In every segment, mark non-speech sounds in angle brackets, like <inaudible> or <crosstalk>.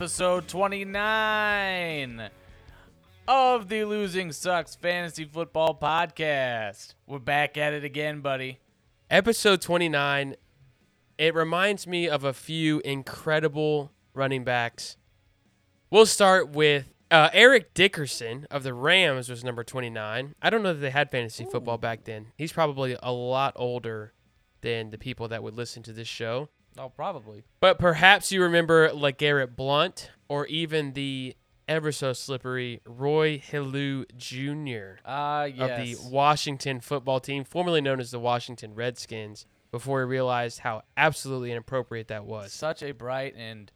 is episode 29 of the Losing Sucks Fantasy Football Podcast. We're back at it again, buddy. Episode 29. It reminds me of a few incredible running backs. We'll start with uh, Eric Dickerson of the Rams was number 29. I don't know that they had fantasy football back then. He's probably a lot older than the people that would listen to this show. Oh, probably. But perhaps you remember LeGarrette Blunt or even the ever so slippery Roy Helu Jr. Ah, yes. of the Washington football team, formerly known as the Washington Redskins, before he realized how absolutely inappropriate that was. Such a bright and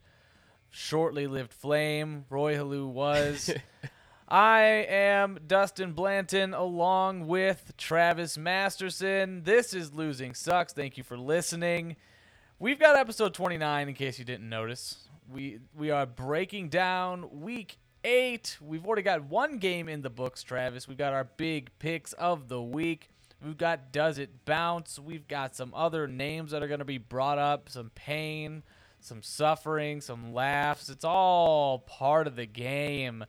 shortly lived flame Roy Helu was. <laughs> I am Dustin Blanton along with Travis Masterson. This is Losing Sucks. Thank you for listening. We've got episode 29 in case you didn't notice. We we are breaking down week 8. We've already got one game in the books, Travis. We've got our big picks of the week. We've got Does It Bounce? We've got some other names that are going to be brought up, some pain, some suffering, some laughs. It's all part of the game.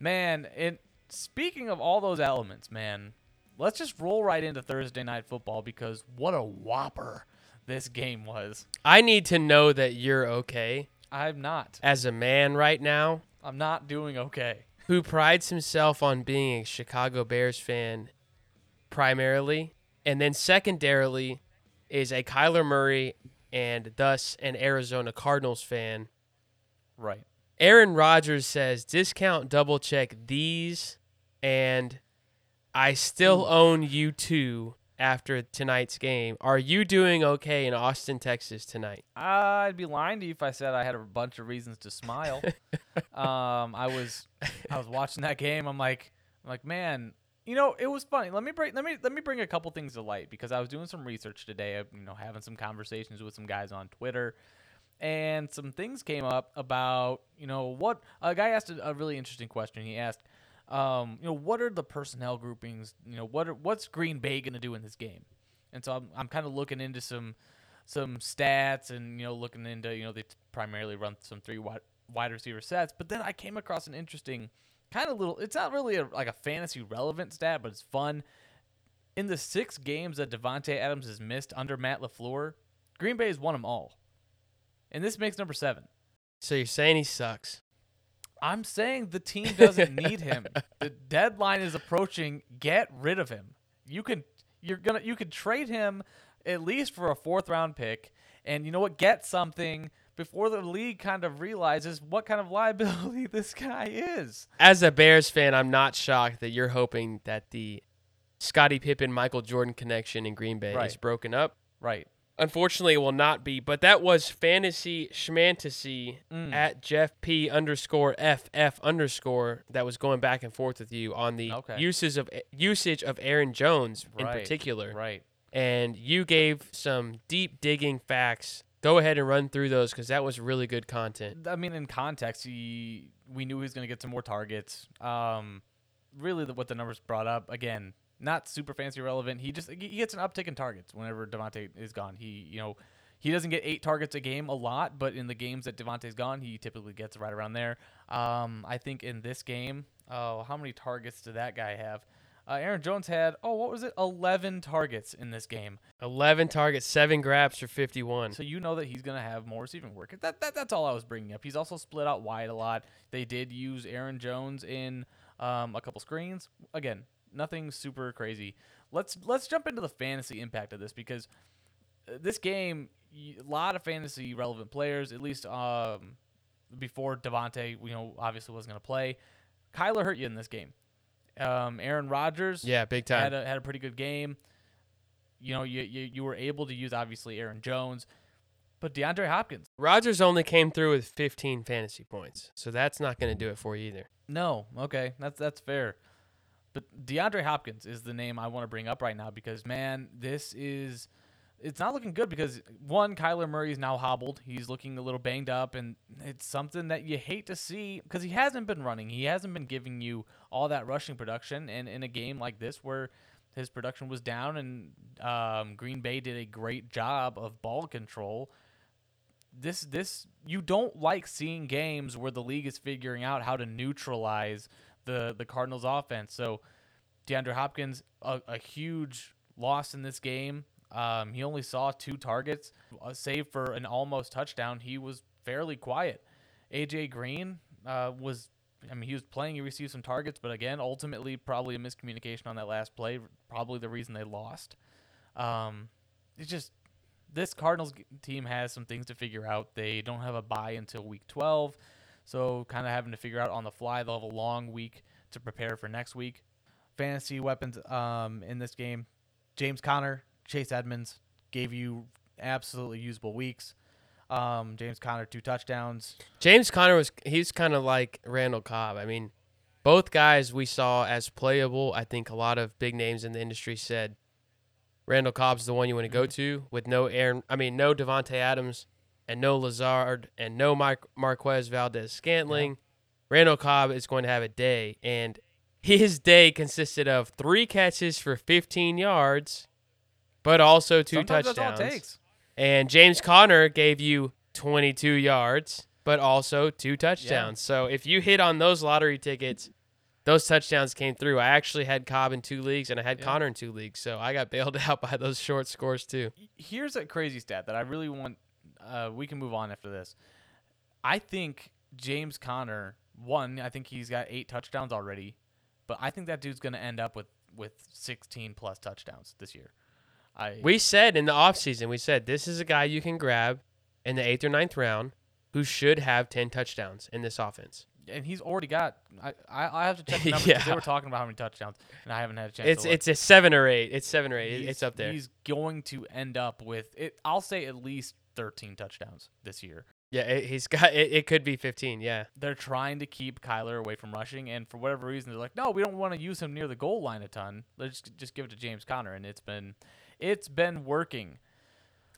Man, and speaking of all those elements, man, let's just roll right into Thursday night football because what a whopper this game was. I need to know that you're okay I'm not. as a man right now I'm not doing okay. who prides himself on being a Chicago Bears fan primarily, and then secondarily is a Kyler Murray and thus an Arizona Cardinals fan. Right. Aaron Rodgers says discount double check these and I still own you too after tonight's game. Are you doing okay in Austin, Texas tonight? I'd be lying to you if I said I had a bunch of reasons to smile. <laughs> um, I was I was watching that game. I'm like I'm like, man, you know, it was funny. Let me bring let me let me bring a couple things to light because I was doing some research today, uh, you know, having some conversations with some guys on Twitter. And some things came up about, you know, what a guy asked a, a really interesting question. He asked, um, you know, what are the personnel groupings? You know, what are, what's Green Bay going to do in this game? And so I'm, I'm kind of looking into some some stats and you know looking into you know they primarily run some three wide, wide receiver sets, but then I came across an interesting kind of little. It's not really a, like a fantasy relevant stat, but it's fun. In the six games that Davante Adams has missed under Matt Lafleur, Green Bay has won them all, and this makes number seven. So you're saying he sucks. I'm saying the team doesn't need him. The deadline is approaching. Get rid of him. You can you're gonna you could trade him at least for a fourth round pick, and you know what? Get something before the league kind of realizes what kind of <laughs> liability this guy is. As a Bears fan, I'm not shocked that you're hoping that the Scottie Pippen Michael Jordan connection in Green Bay is broken up. Right. Unfortunately, it will not be. But that was fantasy schmantasy Mm. at Jeff P underscore FF underscore that was going back and forth with you on the Okay. uses of usage of Aaron Jones in Right. particular. Right. And you gave some deep digging facts. Go ahead and run through those because that was really good content. I mean, in context, he we knew he was going to get some more targets. Um, really, the, what the numbers brought up again, not super fancy relevant. He just he gets an uptick in targets whenever Davante is gone. He you know he doesn't get eight targets a game a lot, but in the games that Davante's gone, he typically gets right around there. Um, I think in this game, oh, how many targets did that guy have? Uh, Aaron Jones had oh, what was it? Eleven targets in this game. 11 targets, 7 grabs for 51. So you know that he's going to have more receiving work. That, that that's all I was bringing up. He's also split out wide a lot. They did use Aaron Jones in um, a couple screens. Again, nothing super crazy. Let's let's jump into the fantasy impact of this because uh, this game, a lot of fantasy relevant players. At least um, before Davante, you know, obviously wasn't going to play. Kyler hurt you in this game. Um, Aaron Rodgers, yeah, big time. had a, had a pretty good game. You know, you, you you were able to use obviously Aaron Jones, but DeAndre Hopkins, Rodgers only came through with 15 fantasy points. So that's not going to do it for you either. no, okay, that's that's fair. DeAndre Hopkins is the name I want to bring up right now because man, this is it's not looking good because one, Kyler Murray is now hobbled. He's looking a little banged up, and it's something that you hate to see because he hasn't been running. He hasn't been giving you all that rushing production. And in a game like this where his production was down and um, Green Bay did a great job of ball control, this this you don't like seeing games where the league is figuring out how to neutralize the the Cardinals offense. So DeAndre Hopkins a, a huge loss in this game. Um, he only saw two targets, uh, save for an almost touchdown. He was fairly quiet. AJ Green uh, was, I mean, he was playing. He received some targets, but again, ultimately probably a miscommunication on that last play. Probably the reason they lost. Um, it's just this Cardinals team has some things to figure out. They don't have a bye until week 12, so kind of having to figure out on the fly. They'll have a long week to prepare for next week. Fantasy weapons um, in this game: James Conner, Chase Edmonds gave you absolutely usable weeks. Um, James Conner two touchdowns. James Conner was he's kind of like Randall Cobb. I mean, both guys we saw as playable. I think a lot of big names in the industry said Randall Cobb's the one you want to go to with no Aaron. I mean, no Davante Adams and no Lazard and no Mike Marquez Valdes Scantling. Randall Cobb is going to have a day, and <laughs> his day consisted of three catches for 15 yards, but also two Sometimes touchdowns. That's all it takes. And James Conner gave you 22 yards, but also two touchdowns. So if you hit on those lottery tickets, those touchdowns came through. I actually had Cobb in two leagues and I had Yeah. Conner in two leagues. So I got <laughs> bailed out by those short scores too. here's a crazy stat that I really want. Uh, we can move on after this. I think James Conner one. I think he's got eight touchdowns already, but I think that dude's gonna end up with with 16 plus touchdowns this year. I We said in the offseason, we said this is a guy you can grab in the eighth or ninth round who should have 10 touchdowns in this offense. and he's already got. I I, I have to check <laughs> the numbers 'cause they were talking about how many touchdowns, and I haven't had a chance. It's to it's a seven or eight. It's seven or eight. He's- It's up there. He's going to end up with it. I'll say at least 13 touchdowns this year. Yeah, it, he's got it, it. could be 15. Yeah. they're trying to keep Kyler away from rushing, and for whatever reason, they're like, no, we don't want to use him near the goal line a ton. Let's just, just give it to James Conner, and it's been, it's been working.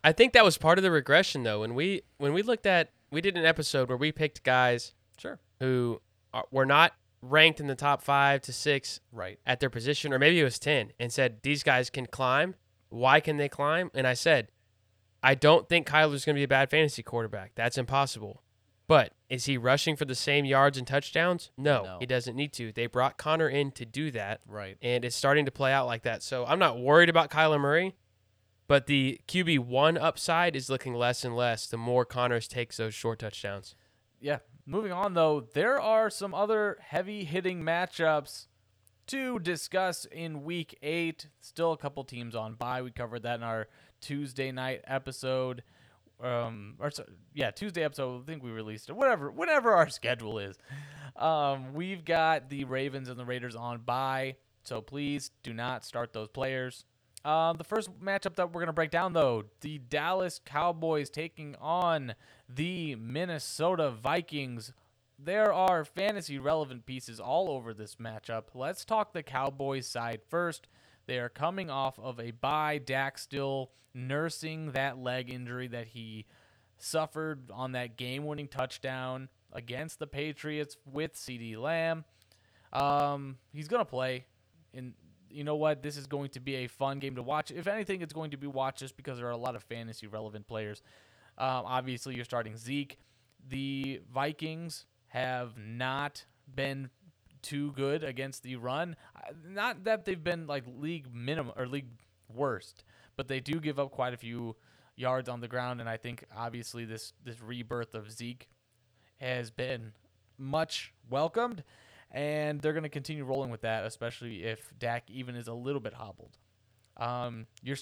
I think that was part of the regression though. When we when we looked at we did an episode where we picked guys Sure. who are, were not ranked in the top 5 to 6 Right. at their position or maybe it was 10 and said these guys can climb. Why can they climb? And I said I don't think Kyler's going to be a bad fantasy quarterback. That's impossible. But is he rushing for the same yards and touchdowns? No, No. he doesn't need to. They brought Conner in to do that Right. and it's starting to play out like that. So I'm not worried about Kyler Murray, but the QB one upside is looking less and less the more Conners takes those short touchdowns. Yeah. Moving on though, there are some other heavy hitting matchups to discuss in week eight. Still a couple teams on bye. We covered that in our Tuesday night episode. Um, or so, yeah, Tuesday episode. I think we released it. Whatever, whatever our <laughs> schedule is. Um, we've got the Ravens and the Raiders on bye, so please do not start those players. Um, the first matchup that we're gonna break down though, the Dallas Cowboys taking on the Minnesota Vikings. There are fantasy relevant pieces all over this matchup. Let's talk the Cowboys side first. They are coming off of a bye. Dak still nursing that leg injury that he suffered on that game winning touchdown against the Patriots with CD Lamb. Um, he's going to play. And you know what? This is going to be a fun game to watch. If anything, it's going to be watched just because there are a lot of fantasy relevant players. Um, obviously, you're starting Zeke. The Vikings have not been too good against the run. Not that they've been like league minimum or league worst, but they do give up quite a few yards on the ground. And I think obviously this this rebirth of Zeke has been much welcomed, and they're going to continue rolling with that, especially if Dak even is a little bit hobbled. Um, you're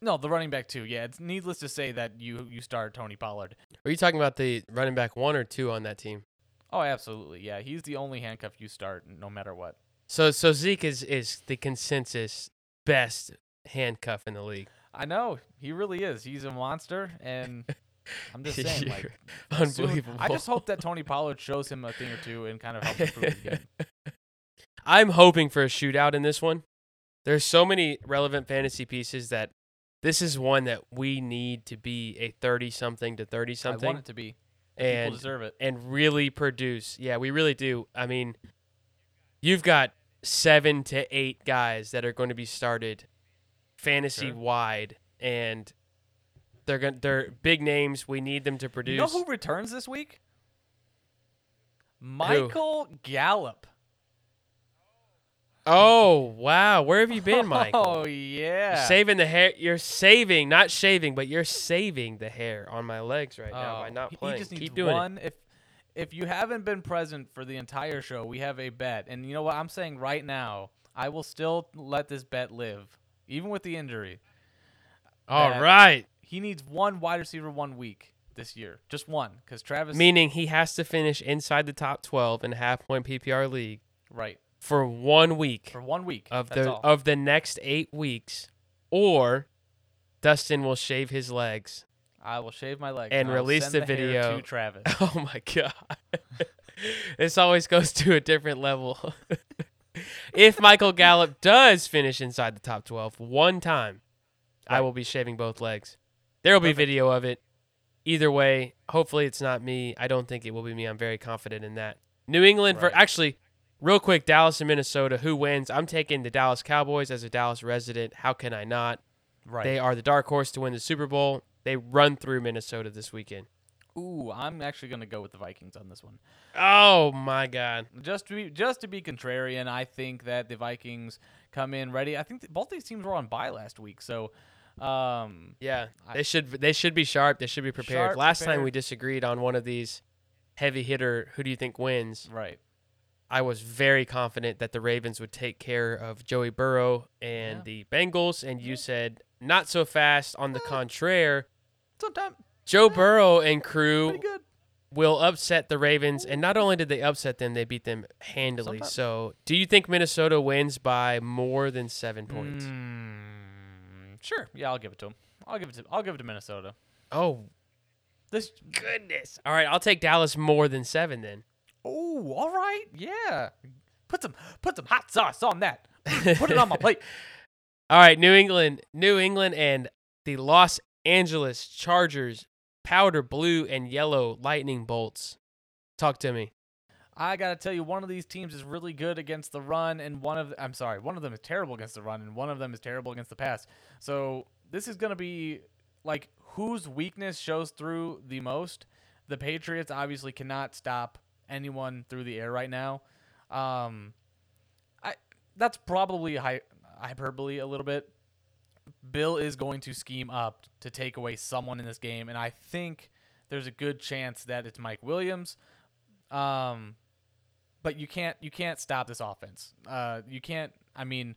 no the running back too. Yeah, it's needless to say that you you start Tony Pollard. Are you talking about the running back one or two on that team? Oh, absolutely. Yeah, he's the only handcuff you start no matter what. So so Zeke is is the consensus best handcuff in the league. I know he really is. He's a monster, and <laughs> I'm just saying, like, You're soon- unbelievable. I just hope that Tony Pollard shows him a thing or two and kind of helps improve his game. <laughs> I'm hoping for a shootout in this one. There's so many relevant fantasy pieces that this is one that we need to be a 30 something to 30 something. I want it to be. People and deserve it. and really produce. Yeah, we really do. I mean, you've got 7 to 8 guys that are going to be started fantasy wide and They're going they're big names. We need them to produce. You know who returns this week? Michael Gallup. Oh wow, where have you been, <laughs> oh, Michael? Oh yeah. Saving the hair. You're saving, not shaving, but you're saving the hair on my legs right now by Oh, not playing. He just needs Keep doing it. If if you haven't been present for the entire show, we have a bet, and you know what I'm saying right now. I will still let this bet live, even with the injury. All right. He needs one wide receiver one week this year, just one, because Travis. Meaning he has to finish inside the top 12 in half point PPR league right for one week for one week of the all. of the next eight weeks, or Dustin will shave his legs. I will shave my legs and release send the video. to <laughs> Travis. Oh my god. <laughs> this always goes to a different level. <laughs> if Michael Gallup does finish inside the top 12 one time, I will be shaving both legs. There will be Perfect. video of it. Either way, hopefully it's not me. I don't think it will be me. I'm very confident in that. New England for Right. actually real quick Dallas and Minnesota who wins? I'm taking the Dallas Cowboys as a Dallas resident. How can I not? right. They are the dark horse to win the Super Bowl. They run through Minnesota this weekend. Ooh, I'm actually gonna go with the Vikings on this one. Oh my god. Just to be just to be contrarian, I think that the Vikings come in ready. I think both these teams were on bye last week, so um, Yeah, I- they should they should be sharp. They should be prepared. Sharp, Last time we disagreed on one of these heavy hitter. Who do you think wins? right. I was very confident that the Ravens would take care of Joey Burrow and Yeah. the Bengals, and you said not so fast. On the contrary, Sometimes Joe Burrow and crew will upset the Ravens, and not only did they upset them, they beat them handily. Sometimes. So, do you think Minnesota wins by more than seven points? Mm, sure. Yeah, I'll give it to them. I'll give it to I'll give it to Minnesota. Oh This. goodness! All right, I'll take Dallas more than seven then. Oh, all right. Yeah. Put some put some hot sauce on that. Put it on my <laughs> plate. All right, New England, New England, and the Los Angeles Chargers, powder blue and yellow lightning bolts. Talk to me. I gotta tell you, one of these teams is really good against the run, and one of I'm sorry, one of them is terrible against the run, and one of them is terrible against the pass. So this is gonna be like whose weakness shows through the most. The Patriots obviously cannot stop anyone through the air right now. Um, I that's probably hy- hyperbole a little bit. Bill is going to scheme up to take away someone in this game, and I think there's a good chance that it's Mike Williams. Um, but you can't you can't stop this offense. Uh, you can't. I mean,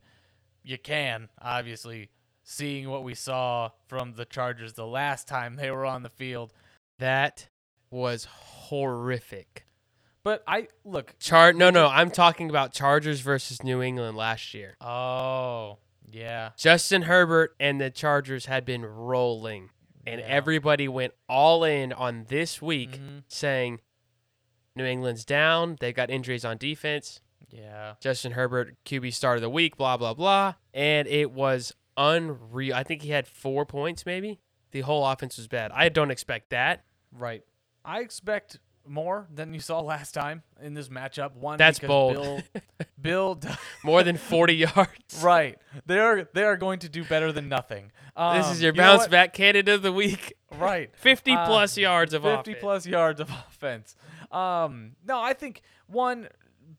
you can obviously seeing what we saw from the Chargers the last time they were on the field. That was horrific. But I look. Char no no, I'm talking about Chargers versus New England last year. Oh yeah, Justin Herbert and the Chargers had been rolling and Yeah. everybody went all in on this week Mhm. saying New England's down, they got injuries on defense. yeah. Justin Herbert QB start of the week, blah blah blah, and it was unreal. I think he had 4 points maybe. The whole offense was bad. I don't expect that. Right. I expect more than you saw last time in this matchup. One That's bold. Bill, <laughs> Bill More than <laughs> 40 yards. right. They are they are going to do better than nothing. This Um, is your you bounce back candidate of the week. Right. <laughs> 50 Uh, plus yards of 50 offense. plus yards of offense. Um, no, I think one,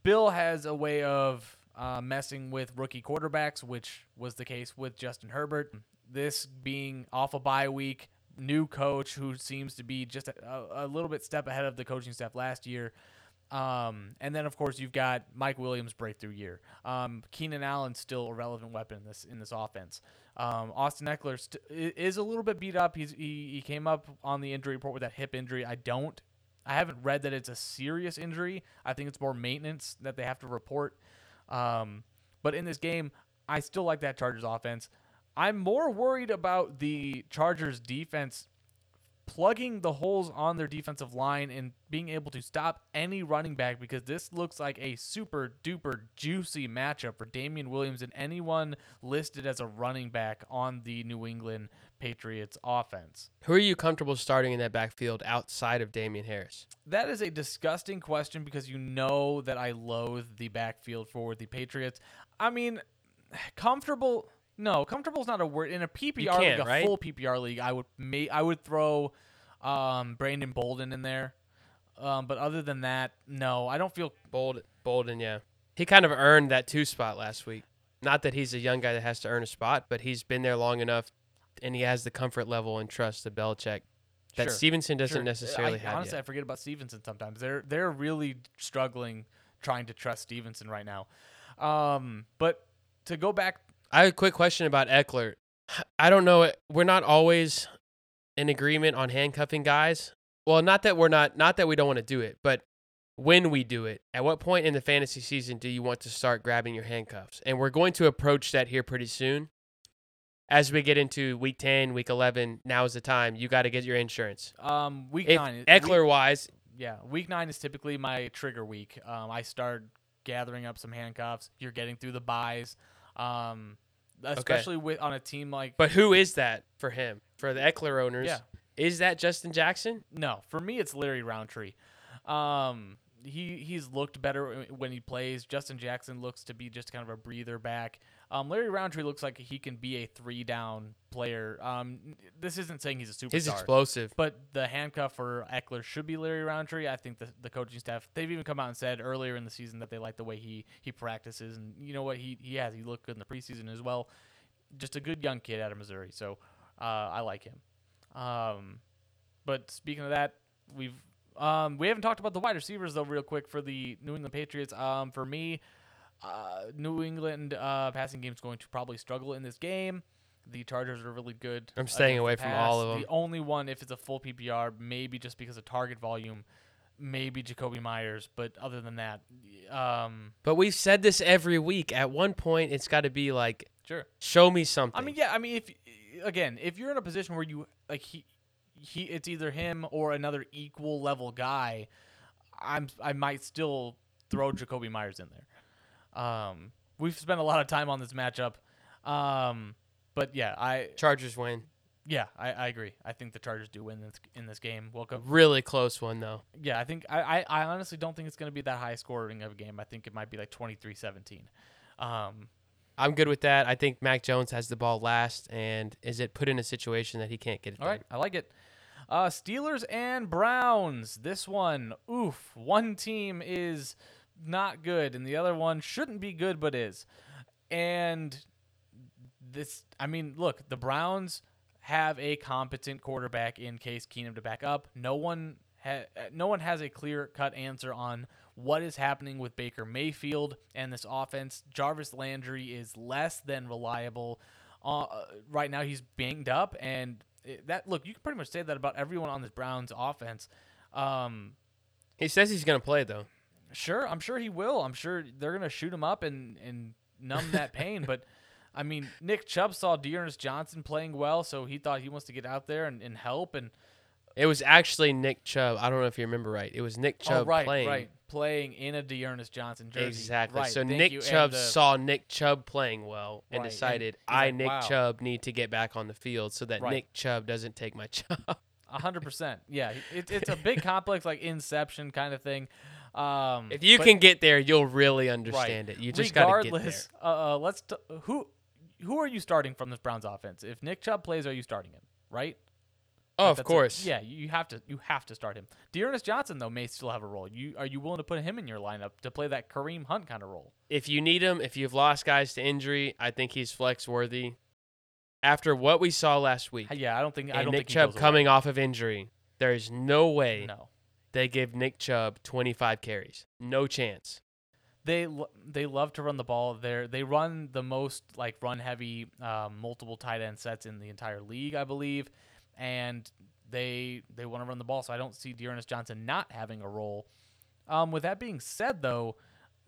Bill has a way of uh, messing with rookie quarterbacks, which was the case with Justin Herbert. This being off a bye week, new coach who seems to be just a, a little bit step ahead of the coaching staff last year. Um, and then of course you've got Mike Williams breakthrough year. Um, Keenan Allen's still a relevant weapon in this in this offense. Um, Austin Ekeler st- is a little bit beat up. He's he, he came up on the injury report with that hip injury. I don't, I haven't read that it's a serious injury. I think it's more maintenance that they have to report. Um, but in this game, I still like that Chargers offense. I'm more worried about the Chargers defense plugging the holes on their defensive line and being able to stop any running back because this looks like a super duper juicy matchup for Damien Williams and anyone listed as a running back on the New England Patriots offense. Who are you comfortable starting in that backfield outside of Damien Harris? That is a disgusting question because you know that I loathe the backfield for the Patriots. I mean, <sighs> comfortable. No, comfortable is not a word. In a PPR league, a right? full PPR league, I would may I would throw um, Brandon Bolden in there. Um, but other than that, no, I don't feel. Bold, Bolden, yeah. He kind of earned that two spot last week. Not that he's a young guy that has to earn a spot, but he's been there long enough, and he has the comfort level and trust of Belichick that Sure, Stevenson doesn't sure. necessarily I, have Honestly, yet. I forget about Stevenson sometimes. They're they're really struggling trying to trust Stevenson right now. Um, but to go back, I have a quick question about Ekeler. I don't know. We're not always in agreement on handcuffing guys. Well, not that we're not, not that we don't want to do it, but when we do it, at what point in the fantasy season do you want to start grabbing your handcuffs? And we're going to approach that here pretty soon. As we get into week 10, week 11, now is the time. You got to get your insurance. um, week If nine, week- Ekeler wise, Yeah, week nine is typically my trigger week. Um, I start gathering up some handcuffs. You're getting through the buys, um, especially with on a team like. but who is that for him? For the Ekeler owners, Yeah. is that Justin Jackson? No, for me it's Larry Rountree. Um, he he's looked better when he plays. Justin Jackson looks to be just kind of a breather back. Um, Larry Rountree looks like he can be a three down player. Um, this isn't saying he's a superstar. He's explosive. But the handcuff for Ekeler should be Larry Rountree. I think the, the coaching staff they've even come out and said earlier in the season that they like the way he he practices and you know what he he has he looked good in the preseason as well. Just a good young kid out of Missouri, so uh, I like him. Um, but speaking of that, we've um, we haven't talked about the wide receivers though, real quick for the New England Patriots. Um, for me, uh, New England uh, passing game is going to probably struggle in this game. The Chargers are really good. I'm staying away from all of of 'em. The only one, if it's a full PPR, maybe just because of target volume, maybe Jakobi Meyers. But other than that, um, But we've said this every week. At one point, it's got to be like, sure. show me something. I mean, yeah. I mean, if again, if you're in a position where you like he, he, it's either him or another equal level guy. I'm I might still throw Jakobi Meyers in there. Um, we've spent a lot of time on this matchup. Um, but yeah, I Chargers win. yeah I, I agree. I think the Chargers do win this in this game. Welcome. really close one, though. Yeah, I think I, I, I honestly don't think it's going to be that high scoring of a game. I think it might be like 23-17. Um, I'm good with that. I think Mac Jones has the ball last and is it put in a situation that he can't get it All done. right, I like it. Uh, Steelers and Browns. This one, oof. One team is not good, and the other one shouldn't be good, but is. And this, I mean, look, the Browns have a competent quarterback in Case Keenum to back up. No one, ha- no one has a clear cut answer on what is happening with Baker Mayfield and this offense. Jarvis Landry is less than reliable. Uh, right now, he's banged up, and it- that look, you can pretty much say that about everyone on this Browns offense. Um, He says he's going to play, though. Sure, I'm sure he will. I'm sure they're gonna shoot him up and and numb that <laughs> pain. but I mean, Nick Chubb saw D'Ernest Johnson playing well, so he thought he wants to get out there and, and help. And It was actually Nick Chubb. I don't know if you remember right. It was Nick Chubb oh, right, playing. right, playing in a D'Ernest Johnson jersey. Exactly. Right, so Nick you. Chubb the- saw Nick Chubb playing well and Right, decided he's I, like, Nick "Wow." Chubb, need to get back on the field so that Right. Nick Chubb doesn't take my <laughs> job. A hundred percent. Yeah, it, it's a big complex like Inception kind of thing. Um, if you but can get there, you'll really understand it. You just got to get there. regardless, uh, let's t- who who are you starting from this Browns offense? If Nick Chubb plays, are you starting him? Right? Oh, Like, of that's a- course. yeah, you have to you have to start him. D'Ernest Johnson though may still have a role. You are you willing to put him in your lineup to play that Kareem Hunt kind of role? If you need him, if you've lost guys to injury, I think he's flex worthy. After what we saw last week, Yeah, I don't think I don't Nick think Chubb goes away. coming off of injury, there is no way No, they give Nick Chubb 25 carries. No chance. they they love to run the ball. They they run the most like run heavy um, multiple tight end sets in the entire league, I believe, and they they want to run the ball. So I don't see D'Ernest Johnson not having a role. Um, with that being said, though,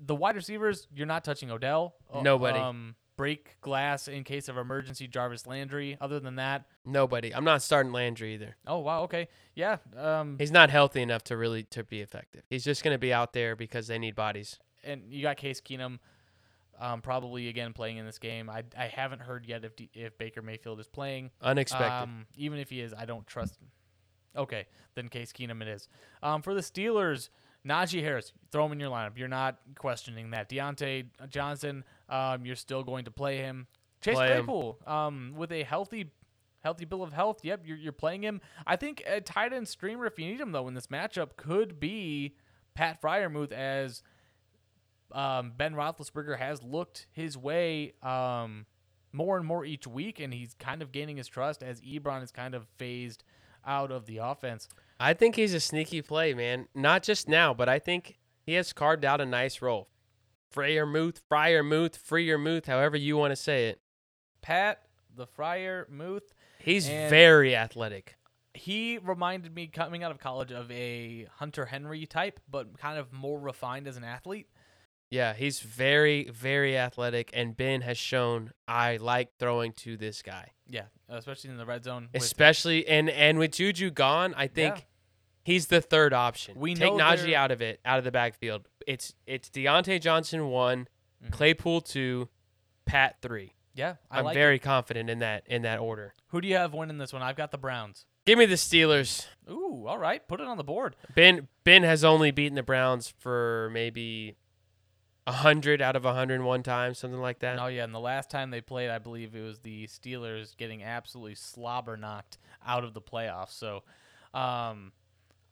the wide receivers you're not touching Odell. Uh, Nobody. Um, break glass in case of emergency. Jarvis Landry. Other than that, Nobody. I'm not starting Landry either. oh wow, okay, yeah. Um, He's not healthy enough to really to be effective. He's just going to be out there because they need bodies. and you got Case Keenum, um, probably again playing in this game. I, I haven't heard yet if D- if Baker Mayfield is playing. Unexpected. Um, even if he is, I don't trust him. Okay, then Case Keenum it is. Um, for the Steelers, Najee Harris, throw him in your lineup. You're not questioning that. Diontae Johnson, um, you're still going to play him. Chase Play him. Claypool, um, with a healthy, healthy bill of health. Yep, you're, you're playing him. I think a tight end streamer, if you need him though, in this matchup, could be Pat Freiermuth, as um, Ben Roethlisberger has looked his way um, more and more each week, and he's kind of gaining his trust as Ebron is kind of phased out of the offense. I think he's a sneaky play, man. Not just now, but I think he has carved out a nice role. Freyer Muth, Fryer Muth, Freer Muth, however you want to say it. Pat the Fryer Muth. He's very athletic. he reminded me coming out of college of a Hunter Henry type, but kind of more refined as an athlete. Yeah, he's very, very athletic, and Ben has shown I like throwing to this guy, Yeah, especially in the red zone. especially and and with Juju gone, I think Yeah. he's the third option. We take Najee they're- out of it, out of the backfield. It's it's Diontae Johnson one, Mhm. Claypool two, Pat three. yeah, I I'm like very it. confident in that in that order. Who do you have winning this one? I've got the Browns. Give me the Steelers. Ooh, all right, put it on the board. Ben Ben has only beaten the Browns for maybe hundred out of 101 times, something like that. Oh yeah, and the last time they played, I believe it was the Steelers getting absolutely slobber knocked out of the playoffs. So, um,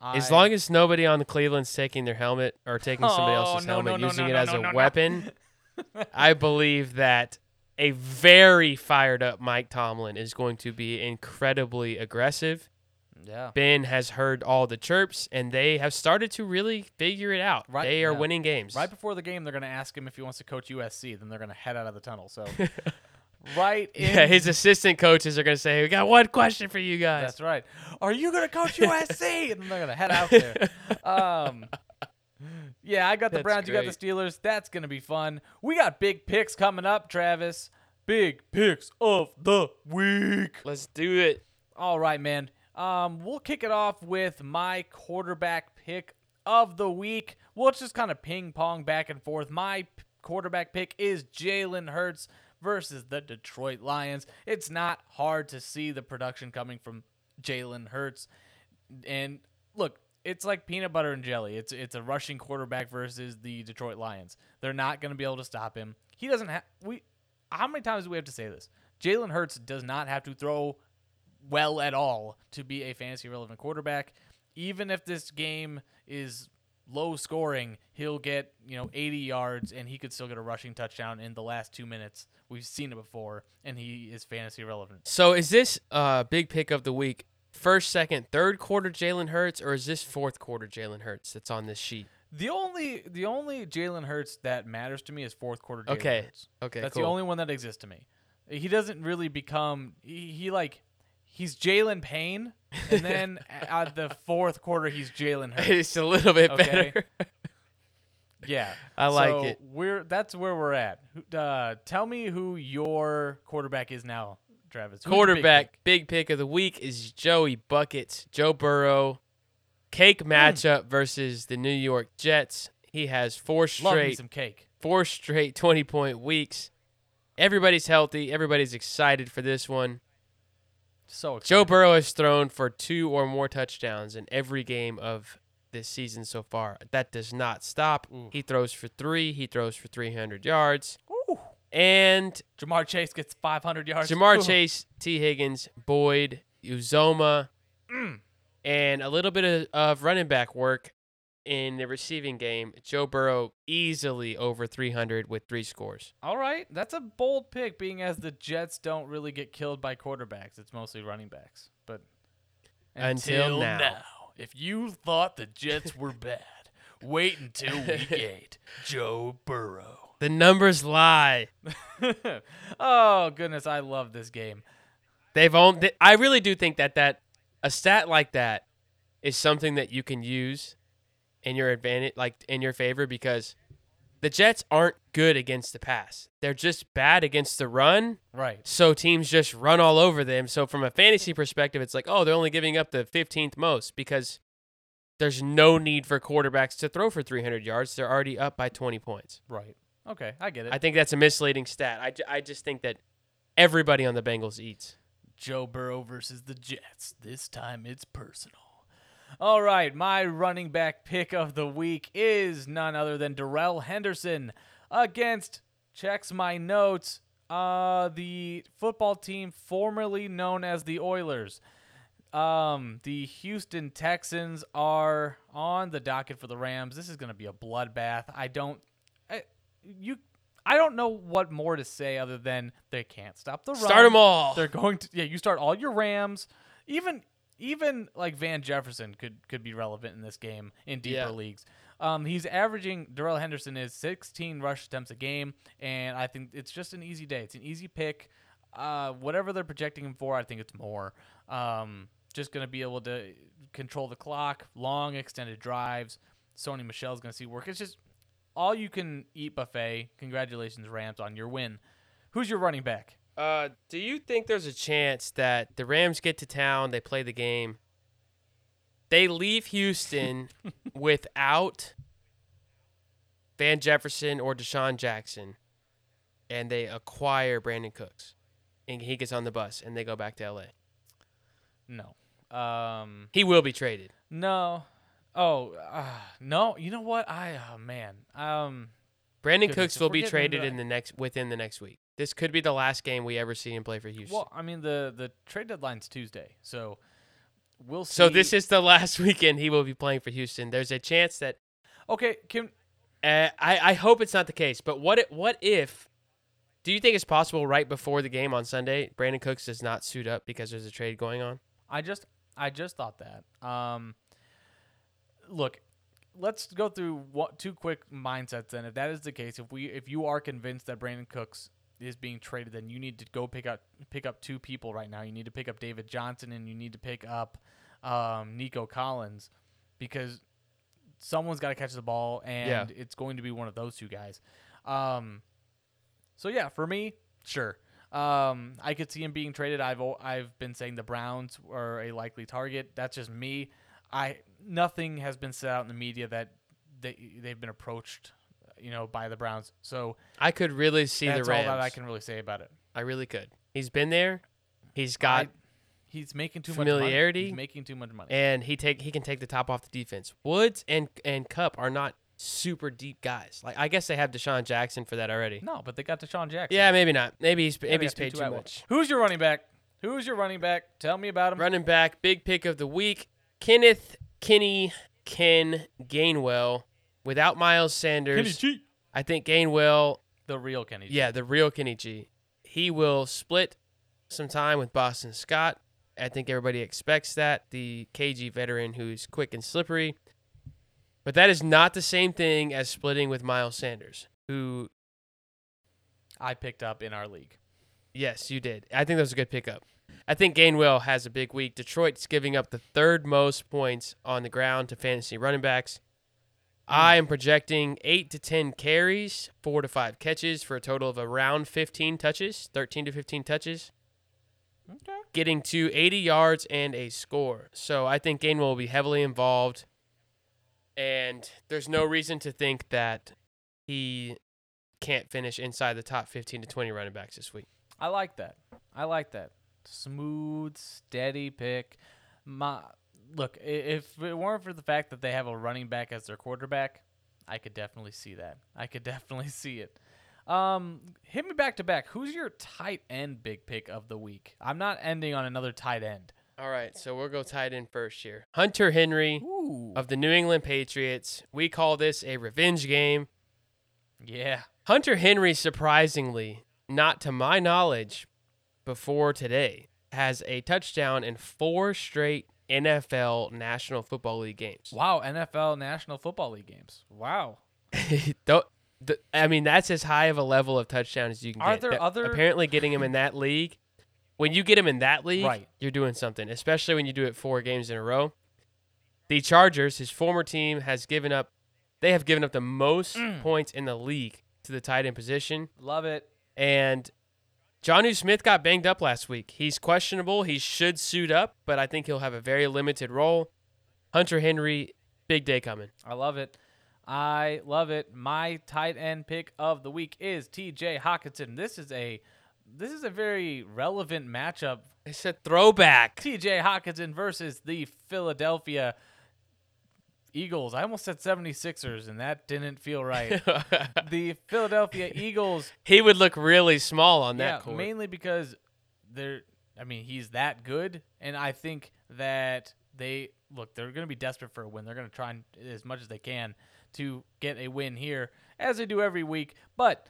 As I- long as nobody on the Cleveland's taking their helmet or taking somebody Oh, else's no, helmet, no, no, using it as a weapon, <laughs> I believe that a very fired up Mike Tomlin is going to be incredibly aggressive. Yeah, Ben has heard all the chirps, and they have started to really figure it out. Right, they are yeah. winning games. Right before the game, they're going to ask him if he wants to coach USC. Then they're going to head out of the tunnel. So, <laughs> <laughs> right in. yeah, his assistant coaches are going to say, "We got one question for you guys." That's right. Are you going to coach USC? <laughs> and then they're going to head out there. Um, yeah, I got the That's Browns. You got the Steelers. That's going to be fun. We got big picks coming up, Travis. Big picks of the week. Let's do it. All right, man. Um, we'll kick it off with my quarterback pick of the week. We'll just kind of ping pong back and forth. My p- quarterback pick is Jalen Hurts versus the Detroit Lions. It's not hard to see the production coming from Jalen Hurts. And look, it's like peanut butter and jelly. It's it's a rushing quarterback versus the Detroit Lions. They're not going to be able to stop him. He doesn't have we. How many times do we have to say this? Jalen Hurts does not have to throw well at all to be a fantasy relevant quarterback. Even if this game is low scoring, he'll get, you know, 80 yards and he could still get a rushing touchdown in the last 2 minutes. We've seen it before and he is fantasy relevant. So is this uh big pick of the week? First, second, third quarter Jalen Hurts, or is this fourth quarter Jalen Hurts that's on this sheet? The only the only Jalen Hurts that matters to me is fourth quarter Jalen Okay. Hurts. Okay, That's cool. the only one that exists to me. He doesn't really become he, he like he's Jalen Payne and <laughs> then at the fourth quarter he's Jalen <laughs> Hurts. it's a little bit Okay. better. <laughs> Yeah, I like So it. We're that's where we're at. Uh, tell me who your quarterback is now, Travis. Who's your big Quarterback, pick? big pick of the week is Joey Buckets, Joe Burrow. Hmm. Cake matchup versus the New York Jets. He has four straight some cake. four straight 20 point weeks. Everybody's healthy. Everybody's excited for this one. So excited. Joe Burrow has thrown for two or more touchdowns in every game of this season so far. That does not stop. Ooh. He throws for three. He throws for 300 yards. Ooh. And Ja'Marr Chase gets 500 yards. Ja'Marr Ooh. Chase, Tee Higgins, Boyd, Uzomah, Mm. and a little bit of, of running back work in the receiving game. Joe Burrow easily over 300 with three scores. All right, that's a bold pick, being as the Jets don't really get killed by quarterbacks. It's mostly running backs. But Until now. if you thought the Jets were <laughs> bad, wait until week eight. <laughs> Joe Burrow. The numbers lie. <laughs> oh goodness, I love this game. They've owned. Th- I really do think that that a stat like that is something that you can use in your advantage, like in your favor, because the Jets aren't good against the pass. They're just bad against the run. Right. So teams just run all over them. So from a fantasy perspective, it's like, oh, they're only giving up the 15th most because there's no need for quarterbacks to throw for 300 yards. They're already up by 20 points. Right. Okay, I get it. I think that's a misleading stat. I, I just think that everybody on the Bengals eats. Joe Burrow versus the Jets. This time it's personal. All right, my running back pick of the week is none other than Darrell Henderson against checks my notes Uh, the football team formerly known as the Oilers. Um, the Houston Texans are on the docket for the Rams. This is going to be a bloodbath. I don't, I, you, I don't know what more to say other than they can't stop the run. Start them all. They're going to, yeah. You start all your Rams. Even, even like Van Jefferson could could be relevant in this game in deeper Yeah. leagues. Um, he's averaging Darrell Henderson is 16 rush attempts a game, and I think it's just an easy day. It's an easy pick. Uh, whatever they're projecting him for, I think it's more. Um, just gonna be able to control the clock, long extended drives. Sony Michel's gonna see work. It's just all you can eat buffet. Congratulations, Rams, on your win. Who's your running back? Uh, do you think there's a chance that the Rams get to town, they play the game, they leave Houston <laughs> without Van Jefferson or DeSean Jackson, and they acquire Brandin Cooks, and he gets on the bus, and they go back to LA? No. Um, He will be traded. no. Oh, uh, no. You know what? I oh man. Um, Brandin Goodness, Cooks will be traded in the next within the next week. This could be the last game we ever see him play for Houston. well, I mean the the trade deadline's Tuesday, so we'll see. so this is the <laughs> last weekend he will be playing for Houston. There's a chance that okay. Can Uh, I, I hope it's not the case. But what if, what if? Do you think it's possible right before the game on Sunday, Brandin Cooks does not suit up because there's a trade going on? I just I just thought that. Um, look, let's go through what two quick mindsets. Then, if that is the case, if we if you are convinced that Brandin Cooks is being traded, then you need to go pick up pick up two people right now. You need to pick up David Johnson and you need to pick up um, Nico Collins because someone's got to catch the ball and Yeah. it's going to be one of those two guys. Um, so yeah, for me, sure. Um, I could see him being traded. I've I've been saying the Browns are a likely target. That's just me. I nothing has been said out in the media that they they've been approached, you know, by the Browns. So I could really see the Rams. all that I can really say about it. I really could. He's been there. He's got I- he's making too familiarity. much money. He's making too much money. and he take he can take the top off the defense. Woods and and Kupp are not super deep guys. Like I guess they have DeSean Jackson for that already. no, but they got DeSean Jackson. Yeah, maybe not. Maybe he's Yeah, maybe they paid too much. Who's your running back? Who's your running back? Tell me about him. Running back, big pick of the week, Kenneth Kenny Ken Gainwell. Without Miles Sanders, Kenny G. I think Gainwell, The real Kenny G. yeah, the real Kenny G. He will split some time with Boston Scott. I think everybody expects that. The KG veteran who's quick and slippery. But that is not the same thing as splitting with Miles Sanders, who, I picked up in our league. yes, you did. I think that was a good pickup. I think Gainwell has a big week. Detroit's giving up the third most points on the ground to fantasy running backs. I am projecting 8 to 10 carries, 4 to 5 catches for a total of around 15 touches, 13 to 15 touches. Okay. getting to 80 yards and a score. So I think Gainwell will be heavily involved. And there's no reason to think that he can't finish inside the top 15 to 20 running backs this week. I like that. I like that. Smooth, steady pick. My look, if it weren't for the fact that they have a running back as their quarterback, I could definitely see that. I could <laughs> definitely see it. Um, hit me back to back. Who's your tight end big pick of the week? I'm not ending on another tight end. All right, so we'll go tight end first here. Hunter Henry Ooh. of the New England Patriots. We call this a revenge game. yeah. Hunter Henry, surprisingly, not to my knowledge, before today, has a touchdown in four straight NFL National Football League games. Wow. NFL National Football League games. Wow. <laughs> Don't- the- I mean, that's as high of a level of touchdown as you can Are get. there That- other- Apparently, getting him in that <laughs> league, when you get him in that league, Right. you're doing something, especially when you do it four games in a row. The Chargers, his former team, has given up, they have given up the most Mm. points in the league to the tight end position. Love it. And Johnny Smith got banged up last week. He's questionable. He should suit up, but I think he'll have a very limited role. Hunter Henry, big day coming. I love it. I love it. My tight end pick of the week is T.J. Hockenson. This is a this is a very relevant matchup. It's a throwback. T.J. Hockenson versus the Philadelphia Eagles. I almost said 76ers, and that didn't feel right. <laughs> the Philadelphia <laughs> Eagles. he would look really small on that yeah, court. mainly because they're. I mean, he's that good, and I think that they look. They're going to be desperate for a win. They're going to try and, as much as they can to get a win here, as they do every week. But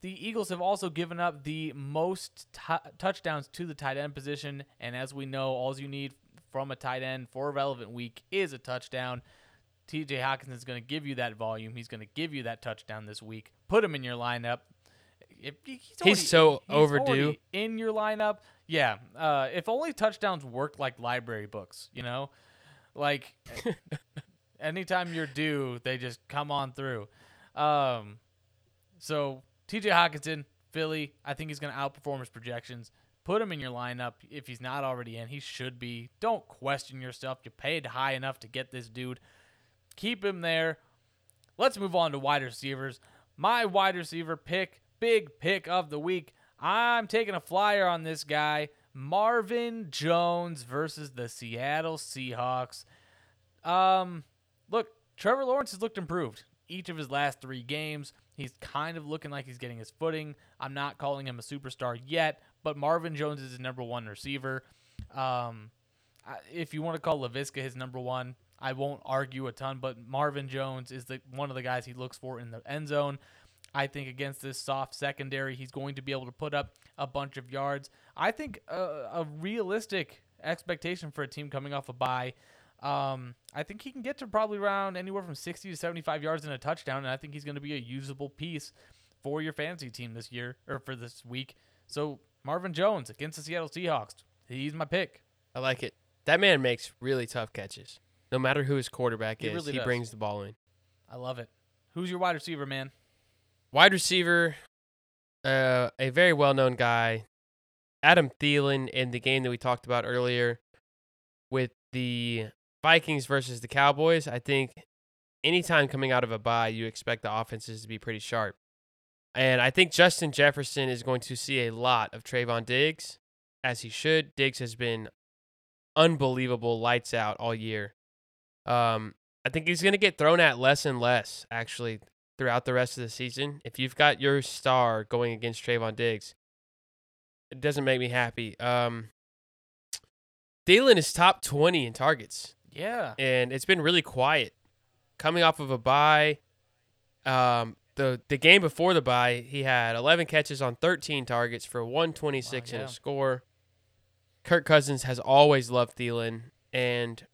the Eagles have also given up the most t- touchdowns to the tight end position, and as we know, all you need from a tight end for a relevant week is a touchdown. TJ Hockenson is going to give you that volume. He's going to give you that touchdown this week. Put him in your lineup. If he's, already- so overdue. in your lineup. Yeah. Uh, if only touchdowns worked like library books, you know, like <laughs> anytime you're due, they just come on through. Um, so TJ Hockenson, Philly, I think he's going to outperform his projections. Put him in your lineup if he's not already in. He should be. Don't question yourself. You paid high enough to get this dude. Keep him there. Let's move on to wide receivers. My wide receiver pick, big pick of the week. I'm taking a flyer on this guy, Marvin Jones versus the Seattle Seahawks. Um, look, Trevor Lawrence has looked improved each of his last three games. He's kind of looking like he's getting his footing. I'm not calling him a superstar yet, but Marvin Jones is his number one receiver. Um, if you want to call Laviska his number one, I won't argue a ton. But Marvin Jones is the one of the guys he looks for in the end zone. I think against this soft secondary, he's going to be able to put up a bunch of yards. I think a, a realistic expectation for a team coming off a bye. Um, I think he can get to probably around anywhere from 60 to 75 yards in a touchdown, and I think he's going to be a usable piece for your fantasy team this year or for this week. So Marvin Jones against the Seattle Seahawks, he's my pick. I like it. That man makes really tough catches. No matter who his quarterback He is, really he does. brings the ball in. I love it. Who's your wide receiver, man? Wide receiver, uh, a very well known guy, Adam Thielen, in the game that we talked about earlier with the Vikings versus the Cowboys. I think anytime coming out of a bye, you expect the offenses to be pretty sharp. And I think Justin Jefferson is going to see a lot of Trevon Diggs, as he should. Diggs has been unbelievable, lights out all year. Um, I think he's going to get thrown at less and less, actually, throughout the rest of the season. If you've got your star going against Trevon Diggs, it doesn't make me happy. Um, Thielen is top 20 in targets, Yeah. and it's been really quiet. Coming off of a bye, um, the the game before the bye, he had 11 catches on 13 targets for 126 Wow, and a score. Kirk Cousins has always loved Thielen, and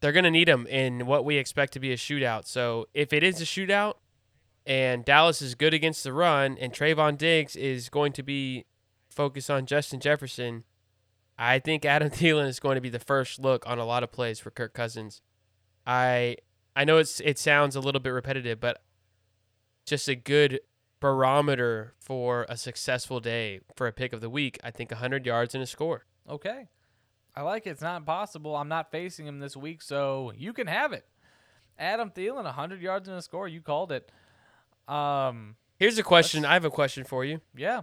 they're going to need him in what we expect to be a shootout. So if it is a shootout and Dallas is good against the run and Trevon Diggs is going to be focused on Justin Jefferson, I think Adam <laughs> Thielen is going to be the first look on a lot of plays for Kirk Cousins. I I know it's it sounds a little bit repetitive, but just a good barometer for a successful day for a pick of the week. I think 100 yards and a score. Okay. I like it. It's not impossible. I'm not facing him this week, so you can have it. Adam Thielen, 100 yards and a score. You called it. Um, Here's a question. I have a question for you. yeah.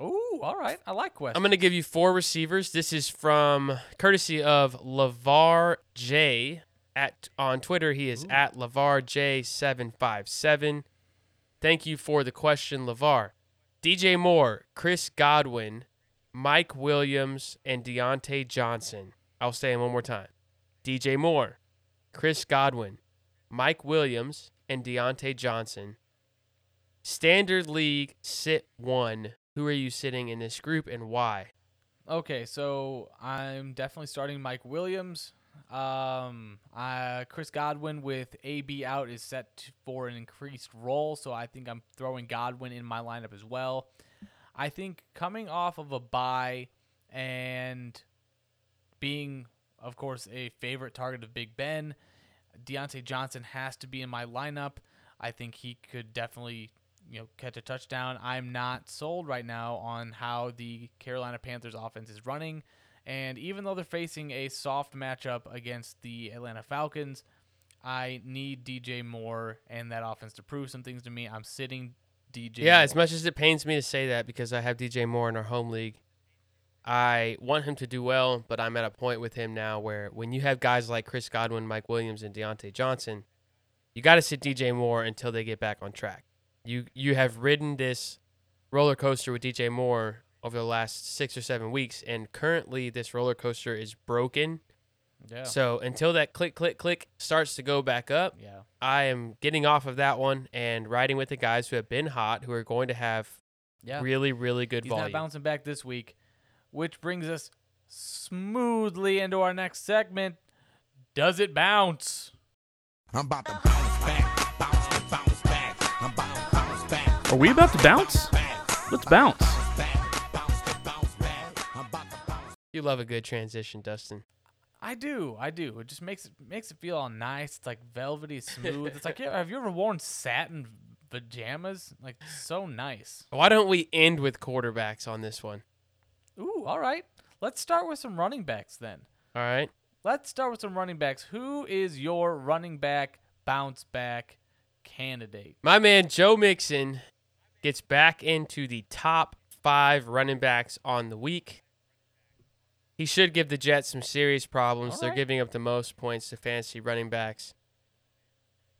Ooh, all right. I like questions. I'm going to give you four receivers. This is from courtesy of Lavar J at on Twitter. He is Ooh. at Lavar J757. Thank you for the question, Lavar. DJ Moore, Chris Godwin, Mike Williams, and Diontae Johnson. I'll say them one more time. DJ Moore, Chris Godwin, Mike Williams, and Diontae Johnson. Standard League sit one. Who are you sitting in this group and why? Okay, so I'm definitely starting Mike Williams. Um, uh, Chris Godwin with AB out is set for an increased role, so I think I'm throwing Godwin in my lineup as well. I think coming off of a bye and being, of course, a favorite target of Big Ben, Diontae Johnson has to be in my lineup. I think he could definitely, you know, catch a touchdown. I'm not sold right now on how the Carolina Panthers offense is running. And even though they're facing a soft matchup against the Atlanta Falcons, I need DJ Moore and that offense to prove some things to me. I'm sitting DJ. Yeah, Moore. as much as it pains me to say that because I have DJ Moore in our home league, I want him to do well, but I'm at a point with him now where when you have guys like Chris Godwin, Mike Williams, and Diontae Johnson, you got to sit DJ Moore until they get back on track. You you have ridden this roller coaster with DJ Moore over the last six or seven weeks, and currently this roller coaster is broken. Yeah. So until that click click click starts to go back up, yeah. I am getting off of that one and riding with the guys who have been hot, who are going to have Yeah. really really good He's volume. not bouncing back this week, which brings us smoothly into our next segment. Does it bounce? I'm about to bounce back, bounce, bounce back. I'm about to bounce back. Are we about to bounce? Let's bounce. Back, bounce, bounce back. I'm about to bounce. You love a good transition, Dustin. I do, I do. It just makes it makes it feel all nice. It's like velvety smooth. it's like, <laughs> yeah, have you ever worn satin pajamas? Like so nice. Why don't we end with quarterbacks on this one? Ooh, all right. Let's start with some running backs then. All right. Let's start with some running backs. Who is your running back bounce back candidate? My man Joe Mixon gets back into the top five running backs on the week. He should give the Jets some serious problems. All They're giving up the most points to fantasy running backs.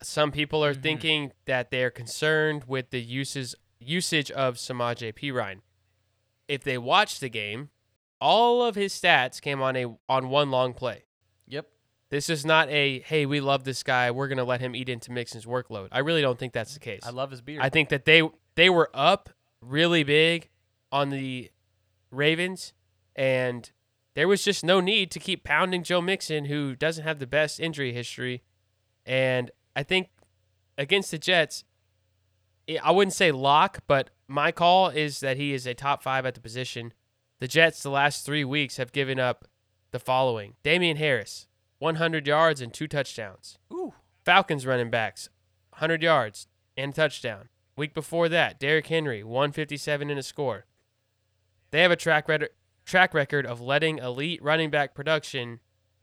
Some people are Mhm. thinking that they're concerned with the uses usage of Samaje Perine. If they watch the game, all of his stats came on a on one long play. Yep. This is not a hey, we love this guy, we're gonna let him eat into Mixon's workload. I really don't think that's the case. I love his beard. I think that they they were up really big on the Ravens, and there was just no need to keep pounding Joe Mixon, who doesn't have the best injury history. And I think against the Jets, I- wouldn't say lock, but my call is that he is a top five at the position. The Jets, the last three weeks, have given up the following Damien Harris, 100 yards and two touchdowns. Ooh. Falcons running backs, 100 yards and a touchdown. Week before that, Derrick Henry, 157 and a score. They have a track record track record of letting elite running back production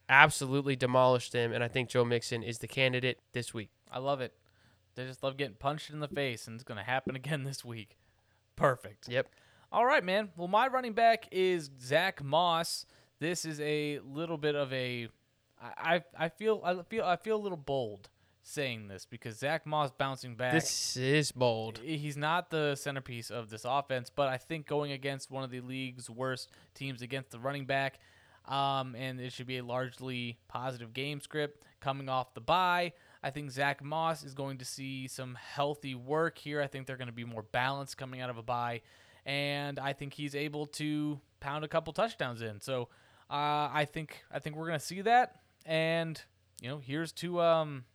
absolutely demolish them, and I think Joe Mixon is the candidate this week. I love it. They just love getting punched in the face, and it's going to happen <laughs> again this week. Perfect. Yep. All right, man. Well, my running back is Zach Moss. This is a little bit of a. I, I I feel I feel I feel a little bold saying this because Zach Moss bouncing back. This is bold. He's not the centerpiece of this offense, but I think going against one of the league's worst teams against the running back, um, and it should be a largely positive game script coming off the bye. I think Zach Moss is going to see some healthy work here. I think they're going to be more balanced coming out of a bye, and I think he's able to pound a couple touchdowns in. So uh, I think I think we're going to see that, and you know, here's to um,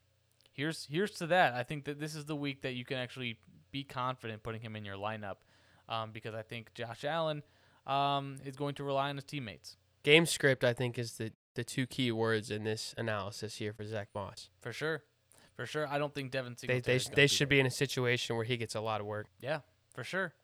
here's here's to that. I think that this is the week that you can actually be confident putting him in your lineup, um, because I think Josh Allen um, is going to rely on his teammates Game script, I think, is the, the two key words in this analysis here for Zach Moss. for sure, for sure. I don't think Devin They Singletary. they, sh- they should be in a situation where he gets a lot of work. Yeah, for sure.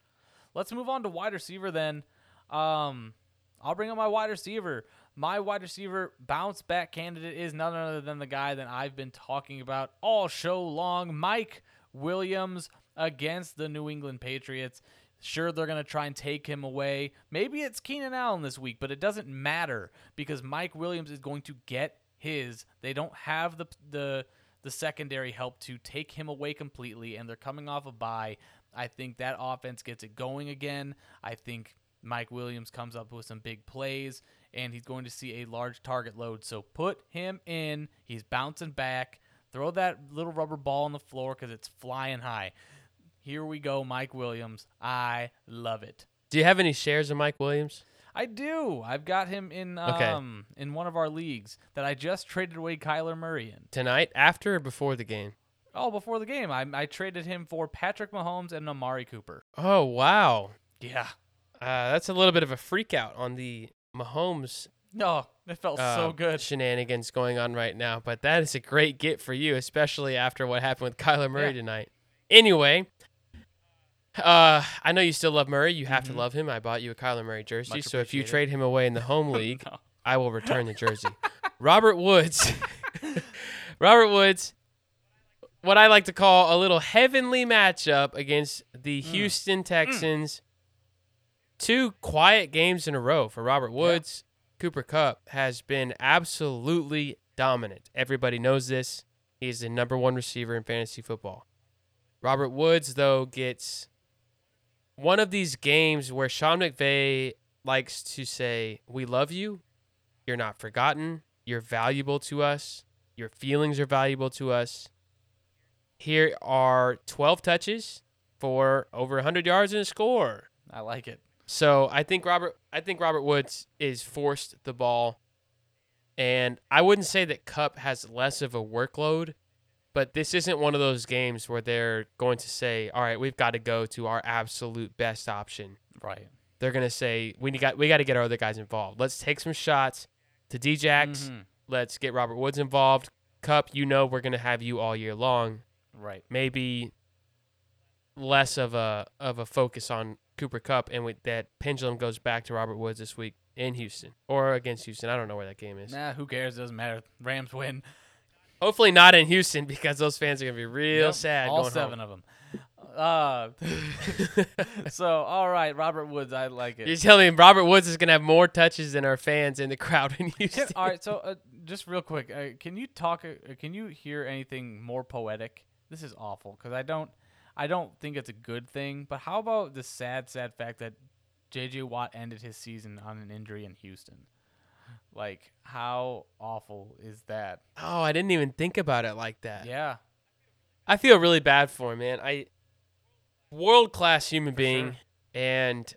Let's move on to wide receiver then. Um, I'll bring up my wide receiver. My wide receiver bounce back candidate is none other than the guy that I've been talking about all show long, Mike Williams against the New England Patriots. Sure, they're going to try and take him away. Maybe it's Keenan Allen this week, but it doesn't matter because Mike Williams is going to get his. They don't have the the the secondary help to take him away completely, and they're coming off a bye. I think that offense gets it going again. I think Mike Williams comes up with some big plays, and he's going to see a large target load. So put him in. He's bouncing back. Throw that little rubber ball on the floor because it's flying high. Here we go, Mike Williams. I love it. Do you have any shares of Mike Williams? I do. I've got him in Okay. um in one of our leagues that I just traded away Kyler Murray in. Tonight, after or before the game? Oh, before the game, I, I traded him for Patrick Mahomes and Amari Cooper. Oh, wow. Yeah. Uh, that's a little bit of a freak out on the Mahomes No, it felt uh, so good. shenanigans going on right now. But that is a great get for you, especially after what happened with <laughs> Kyler Murray Yeah. tonight. Anyway, uh, I know you still love Murray. You have Mhm. to love him. I bought you a Kyler Murray jersey. So if you trade him away in the home <laughs> league, No. I will return the jersey. Robert Woods. <laughs> Robert Woods. What I like to call a little heavenly matchup against the Mm. Houston Texans. Two quiet games in a row for Robert Woods. Cooper Kupp has been absolutely dominant. Everybody knows this. He's the number one receiver in fantasy football. Robert Woods, though, gets one of these games where Sean McVay likes to say, We love you. You're not forgotten. You're valuable to us. Your feelings are valuable to us. Here are 12 touches for over 100 yards and a score. I like it. So I think Robert I think Robert Woods is forced the ball. And I wouldn't say that Kupp has less of a workload, but this isn't one of those games where they're going to say, "All right, we've got to go to our absolute best option." Right. They're going to say, "We got we got to get our other guys involved. Let's take some shots to Djax. Mhm. Let's get Robert Woods involved. Kupp, you know we're going to have you all year long. Right. Maybe less of a of a focus on Cooper Kupp, and with that pendulum goes back to Robert Woods this week in Houston or against Houston. I don't know where that game is. Nah, who cares? It Doesn't matter. Rams win. Hopefully not in Houston because those fans are gonna be real Yep, sad. All going seven home. of them. Uh, <laughs> so all right, Robert Woods, I like it. You're telling me Robert Woods is gonna have more touches than our fans in the crowd in <laughs> Houston. all right, so uh, just real quick, uh, can you talk? Uh, can you hear anything more poetic? This is awful because I don't, I don't think it's a good thing. But how about the sad, sad fact that J.J. Watt ended his season on an injury in Houston? Like, how awful is that? Oh, I didn't even think about it like that. Yeah, I feel really bad for him, man. I world class human For being sure. and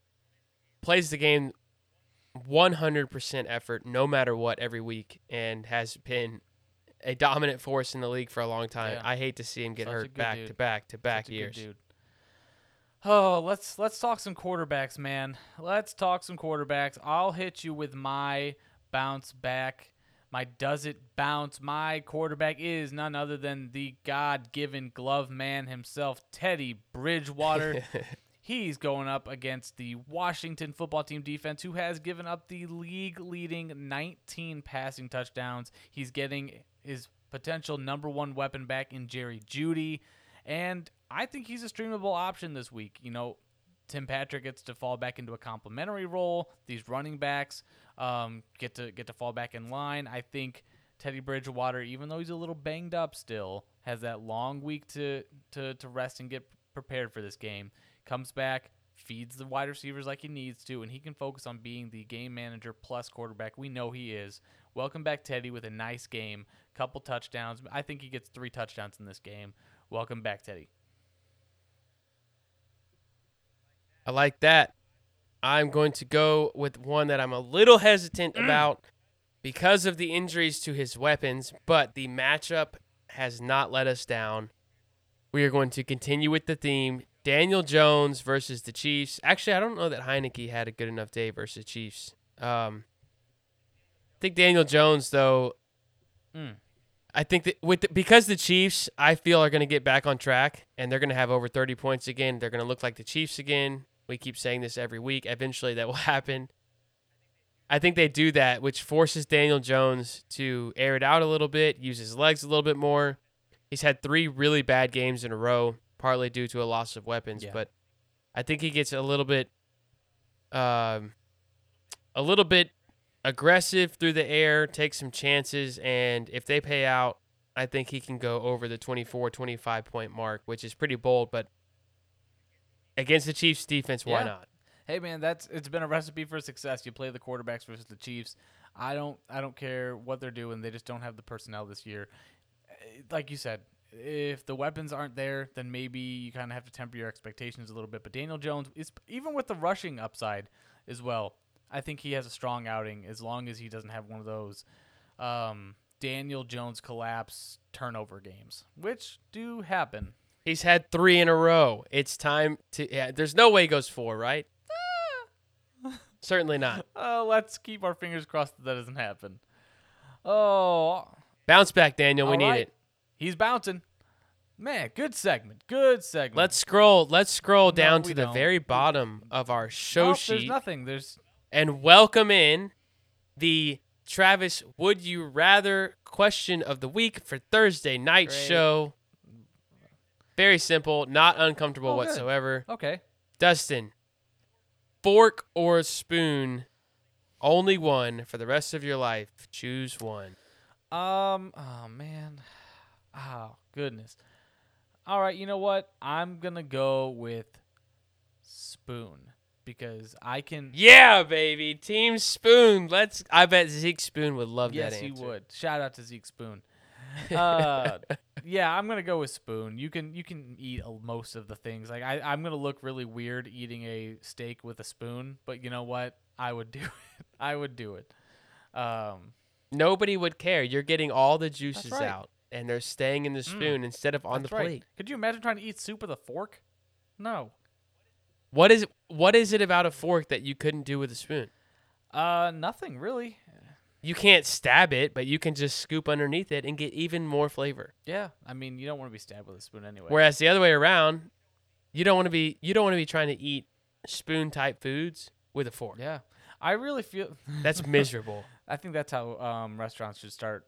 plays the game 100% effort no matter what every week and has been a dominant force in the league for a long time. Yeah. I hate to see him get Such hurt back dude. to back to back Such years. Oh, let's let's talk some quarterbacks, man. Let's talk some quarterbacks. I'll hit you with my bounce back. My does it bounce? My quarterback is none other than the God-given glove man himself, Teddy Bridgewater. <laughs> He's going up against the Washington football team defense, who has given up the league leading 19 passing touchdowns. He's getting his potential number one weapon back in Jerry Jeudy. And I think he's a streamable option this week. You know, Tim Patrick gets to fall back into a complimentary role. These running backs um, get to get to fall back in line. I think Teddy Bridgewater, even though he's a little banged up still, has that long week to to, to rest and get prepared for this game. Comes back, feeds the wide receivers like he needs to, and he can focus on being the game manager plus quarterback. We know he is. Welcome back, Teddy, with a nice game, couple touchdowns. I think he gets three touchdowns in this game. Welcome back, Teddy. I like that. I'm going to go with one that I'm a little hesitant mm. about because of the injuries to his weapons, but the matchup has not let us down. We are going to continue with the theme Daniel Jones versus the Chiefs. Actually, I don't know that Heinicke had a good enough day versus Chiefs. Um, I think Daniel Jones, though, Mm. I think that with the, because the Chiefs, I feel are going to get back on track and they're going to have over 30 points again. They're going to look like the Chiefs again. We keep saying this every week. Eventually, that will <laughs> happen. I think they do that, which forces Daniel Jones to air it out a little bit, use his legs a little bit more. He's had three really bad games in a row, partly due to a loss of weapons, Yeah. but I think he gets a little bit, um, a little bit aggressive through the air, takes some chances, and if they pay out, I think he can go over the 24, 25 point mark, which is pretty bold, but against the Chiefs defense, why Yeah. not? Hey man, that's it's been a recipe for success. You play the quarterbacks versus the Chiefs. I don't I don't care what they're doing. They just don't have the personnel this year. Eh, Like you said, if the weapons aren't there, then maybe you kind of have to temper your expectations a little bit. But Daniel Jones is even with the rushing upside as well. I think he has a strong outing as long as he doesn't have one of those um, Daniel Jones collapse turnover games, which do happen. He's had three in a row. It's time to. Yeah, there's no way he goes four, right? <laughs> Certainly not. Uh, let's keep our fingers crossed that that doesn't happen. Oh, Bounce back, Daniel. we All need right. it. He's bouncing. Man, good segment. Good segment. Let's scroll. Let's scroll down to the don't. very bottom of our show Nope, sheet There's nothing. There's and welcome in the Travis Would You Rather question of the week for Thursday night Great. show. Very simple, not uncomfortable Oh, good. whatsoever. okay. Dustin, fork or spoon. Only one for the rest of your life. Choose one. Um. Oh man. Oh goodness. All right. You know what? I'm gonna go with spoon because I can. Yeah, baby. Team Spoon. Let's. I bet Zeke Spoon would love yes, that he would. Shout out to Zeke Spoon. <laughs> Uh, yeah, I'm gonna go with spoon. You can you can eat most of the things. Like I, I'm gonna look really weird eating a steak with a spoon, but you know what? I would <laughs> do it. I would do it. Um, Nobody would care. You're getting all the juices right. out, and they're staying in the spoon instead of on that's the right. plate. Could you imagine trying to eat soup with a fork? No. What is what is it about a fork that you couldn't do with a spoon? Uh, nothing really. You can't stab it, but you can just scoop underneath it and get even more flavor. Yeah, I mean, you don't want to be stabbed with a spoon anyway. Whereas the other way around, you don't want to be you don't want to be trying to eat spoon type foods with a fork. yeah, I really feel. That's miserable. <laughs> I think that's how um, restaurants should start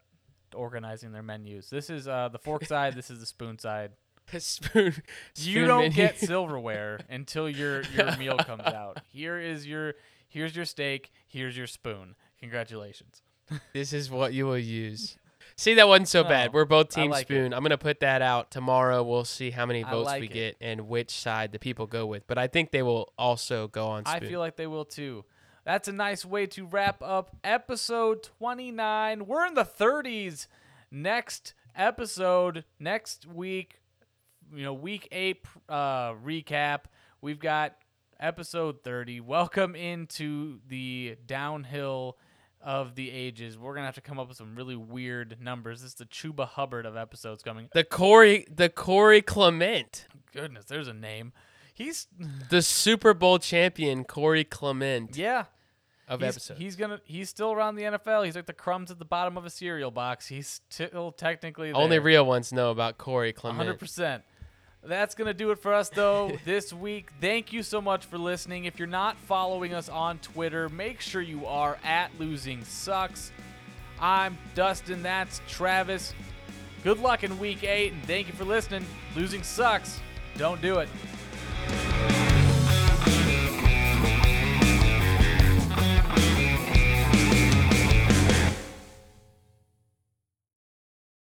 organizing their menus. This is uh, the fork side. This is the spoon side. <laughs> spoon. You spoon don't menu. get <laughs> silverware until your your meal comes out. Here is your here's your steak. Here's your spoon. Congratulations. <laughs> This is what you will use. See, that wasn't so bad. We're both Team like it. Spoon. I'm gonna put that out tomorrow. We'll see how many votes like we it. get and which side the people go with. But I think they will also go on Spoon. I feel like they will too. That's a nice way to wrap up episode 29. We're in the 30s. Next episode, next week, you know, week eight uh, recap. We've got episode 30. Welcome into the downhill of the ages. We're going to have to come up with some really weird numbers. This is the Chuba Hubbard of episodes coming. the Corey, the Corey Clement, Goodness, there's a name. He's, the Super Bowl champion, Corey Clement yeah. of he's, episodes. He's gonna. He's still around the NFL. He's like the crumbs at the bottom of a cereal box. He's still technically Only real ones know about Corey Clement. 100%. That's going to do it for us, though, <laughs> this week. Thank you so much for listening. If you're not following us on Twitter, make sure you are at Losing Sucks. I'm Dustin. That's Travis. Good luck in week eight, and thank you for listening. Losing sucks. Don't do it.